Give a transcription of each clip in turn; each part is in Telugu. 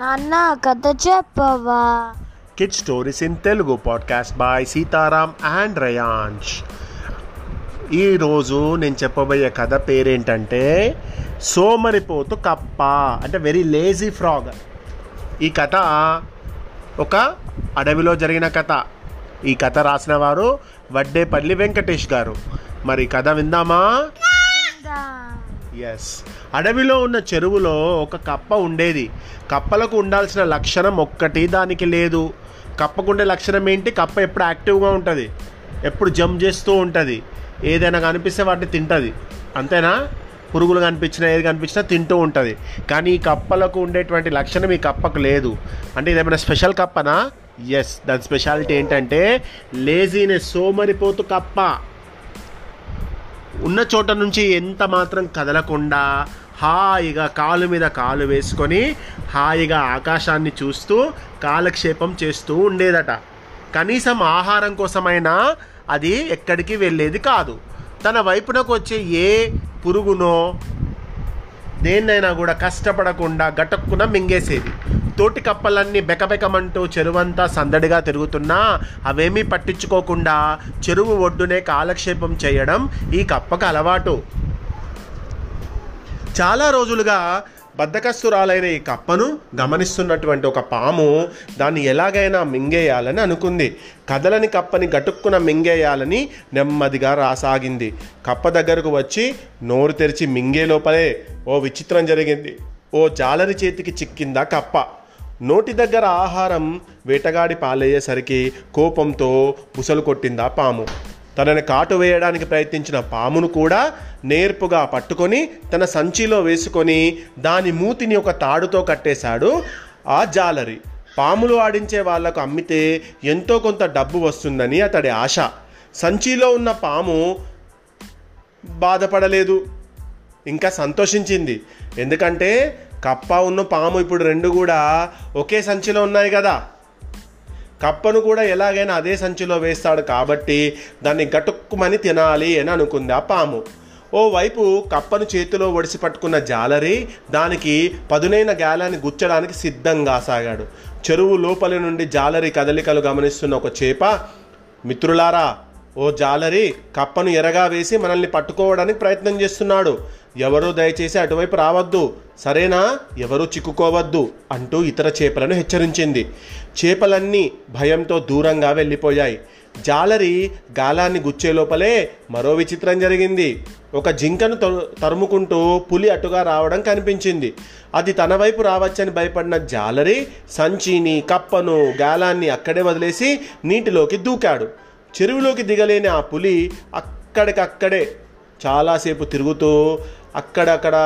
నాన్న కథ చెప్పవా? Kid stories in Telugu podcast by Sitaram and Rayansh ఈరోజు నేను చెప్పబోయే కథ పేరేంటంటే సోమరిపోతు కప్ప అంటే వెరీ లేజీ ఫ్రాగ్ ఈ కథ ఒక అడవిలో జరిగిన కథ. ఈ కథ రాసిన వారు వడ్డేపల్లి వెంకటేష్ గారు. మరి కథ విందామా? ఎస్ అడవిలో ఉన్న చెరువులో ఒక కప్ప ఉండేది. కప్పలకు ఉండాల్సిన లక్షణం ఒక్కటి దానికి లేదు. కప్పకుండే లక్షణం ఏంటి? కప్ప ఎప్పుడు యాక్టివ్గా ఉంటుంది. ఎప్పుడు జంప్ చేస్తూ ఉంటుంది. ఏదైనా కనిపిస్తే వాటిని తింటుంది. అంతేనా? పురుగులు కనిపించినా ఏది కనిపించినా తింటూ ఉంటుంది. కానీ ఈ కప్పలకు ఉండేటువంటి లక్షణం ఈ కప్పకు లేదు. అంటే ఇదేమైనా స్పెషల్ కప్పనా? ఎస్ దాని స్పెషాలిటీ ఏంటంటే లేజీనెస్ సోమరిపోతు కప్ప. ఉన్న చోట నుంచి ఎంత మాత్రం కదలకుండా హాయిగా కాలు మీద కాలు వేసుకొని హాయిగా ఆకాశాన్ని చూస్తూ కాలక్షేపం చేస్తూ ఉండేదట. కనీసం ఆహారం కోసమైనా అది ఎక్కడికి వెళ్ళేది కాదు. తన వైపునకు వచ్చే ఏ పురుగునో దేన్నైనా కూడా కష్టపడకుండా గటక్కున మింగేసేది. తోటి కప్పలన్నీ బెకబెకమంటూ చెరువంతా సందడిగా తిరుగుతున్నా అవేమీ పట్టించుకోకుండా చెరువు ఒడ్డునే కాలక్షేపం చేయడం ఈ కప్పకు అలవాటు. చాలా రోజులుగా బద్దకస్తురాలైన ఈ కప్పను గమనిస్తున్నటువంటి ఒక పాము దాన్ని ఎలాగైనా మింగేయాలని అనుకుంది. కదలని కప్పని గటుక్కున మింగేయాలని నెమ్మదిగా రాసాగింది. కప్ప దగ్గరకు వచ్చి నోరు తెరిచి మింగే లోపలే ఓ విచిత్రం జరిగింది. ఓ జాలరి చేతికి చిక్కిందా కప్ప. నోటి దగ్గర ఆహారం వేటగాడి పాలయ్యేసరికి కోపంతో బుసలు కొట్టిందా పాము. తనని కాటు వేయడానికి ప్రయత్నించిన పామును కూడా నేర్పుగా పట్టుకొని తన సంచిలో వేసుకొని దాని మూతిని ఒక తాడుతో కట్టేశాడు ఆ జాలరి. పాములు ఆడించే వాళ్ళకు అమ్మితే ఎంతో కొంత డబ్బు వస్తుందని అతడి ఆశ. సంచిలో ఉన్న పాము బాధపడలేదు. ఇంకా సంతోషించింది. ఎందుకంటే కప్ప ఉన్న పాము ఇప్పుడు రెండు కూడా ఒకే సంచిలో ఉన్నాయి కదా. కప్పను కూడా ఎలాగైనా అదే సంచిలో వేస్తాడు కాబట్టి దాన్ని గటుక్కుమని తినాలి అని అనుకుంది ఆ పాము. ఓవైపు కప్పను చేతిలో ఒడిసి పట్టుకున్న జాలరి దానికి పదునైన గాలాన్ని గుచ్చడానికి సిద్ధంగా సాగాడు. చెరువు లోపలి నుండి జాలరి కదలికలు గమనిస్తున్న ఒక చేప మిత్రులారా ఓ జాలరి కప్పను ఎరగా వేసి మనల్ని పట్టుకోవడానికి ప్రయత్నం చేస్తున్నాడు. ఎవరూ దయచేసి అటువైపు రావద్దు. సరేనా? ఎవరూ చిక్కుకోవద్దు అంటూ ఇతర చేపలను హెచ్చరించింది. చేపలన్నీ భయంతో దూరంగా వెళ్ళిపోయాయి. జాలరి గాలాన్ని గుచ్చే లోపలే మరో విచిత్రం జరిగింది. ఒక జింకను తరుముకుంటూ పులి అటుగా రావడం కనిపించింది. అది తన వైపు రావచ్చని భయపడిన జాలరి సంచిని కప్పను గాలాన్ని అక్కడే వదిలేసి నీటిలోకి దూకాడు. చెరువులోకి దిగలేని ఆ పులి అక్కడికక్కడే చాలాసేపు తిరుగుతూ అక్కడక్కడ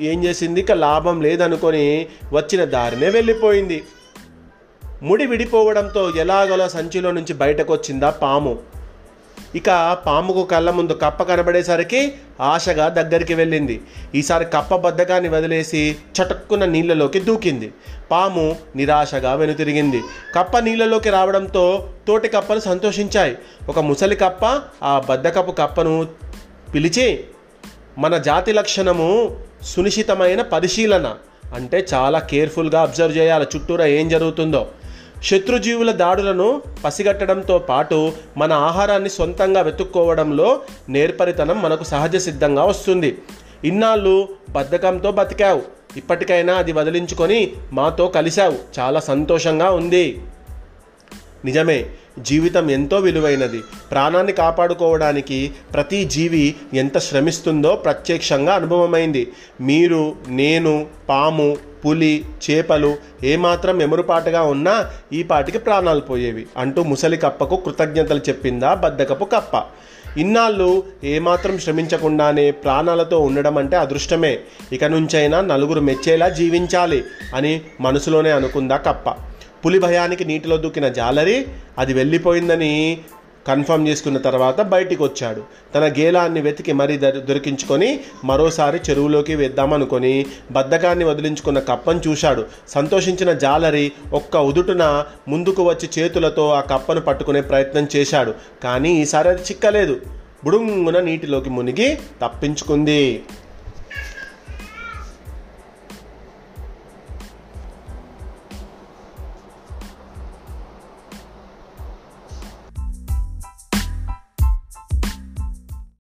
ఏం చేసింది? ఇక లాభం లేదనుకొని వచ్చిన దారినే వెళ్ళిపోయింది. ముడి విడిపోవడంతో ఎలాగోలా సంచిలో నుంచి బయటకు వచ్చిందా పాము. ఇక పాముకు కళ్ళ ముందు కప్ప కనబడేసరికి ఆశగా దగ్గరికి వెళ్ళింది. ఈసారి కప్ప బద్దకాన్ని వదిలేసి చటుక్కున నీళ్ళలోకి దూకింది. పాము నిరాశగా వెనుతిరిగింది. కప్ప నీళ్ళలోకి రావడంతో తోటి కప్పలు సంతోషించాయి. ఒక ముసలి కప్ప ఆ బద్దకపు కప్పను పిలిచి మన జాతి లక్షణము సునిశ్చితమైన పరిశీలన. అంటే చాలా కేర్ఫుల్గా అబ్జర్వ్ చేయాలి చుట్టూరా ఏం జరుగుతుందో. శత్రుజీవుల దాడులను పసిగట్టడంతో పాటు మన ఆహారాన్ని సొంతంగా వెతుక్కోవడంలో నేర్పరితనం మనకు సహజ సిద్ధంగా వస్తుంది. ఇన్నాళ్ళు బద్ధకంతో బతికావు. ఇప్పటికైనా అది వదిలించుకొని మాతో కలిశావు. చాలా సంతోషంగా ఉంది. నిజమే జీవితం ఎంతో విలువైనది. ప్రాణాన్ని కాపాడుకోవడానికి ప్రతి జీవి ఎంత శ్రమిస్తుందో ప్రత్యక్షంగా అనుభవమైంది. మీరు నేను పాము పులి చేపలు ఏమాత్రం ఎమురుపాటుగా ఉన్నా ఈ పాటికి ప్రాణాలు పోయేవి. అంటూ ముసలి కప్పకు కృతజ్ఞతలు చెప్పిందా బద్దకపు కప్ప. ఇన్నాళ్ళు ఏమాత్రం శ్రమించకుండానే ప్రాణాలతో ఉండడం అంటే అదృష్టమే. ఇక నుంచైనా నలుగురు మెచ్చేలా జీవించాలి అని మనసులోనే అనుకుందా కప్ప. పులి భయానికి నీటిలో దూకిన జాలరి అది వెళ్ళిపోయిందని కన్ఫర్మ్ చేసుకున్న తర్వాత బయటికి వచ్చాడు. తన గేలాన్ని వెతికి మరీ దొరికించుకొని మరోసారి చెరువులోకి వేద్దామనుకొని బద్ధకాన్ని వదిలించుకున్న కప్పను చూశాడు. సంతోషించిన జాలరి ఒక్క ఉదుటున ముందుకు వచ్చి చేతులతో ఆ కప్పను పట్టుకునే ప్రయత్నం చేశాడు. కానీ ఈసారి అది చిక్కలేదు. బుడుంగున నీటిలోకి మునిగి తప్పించుకుంది.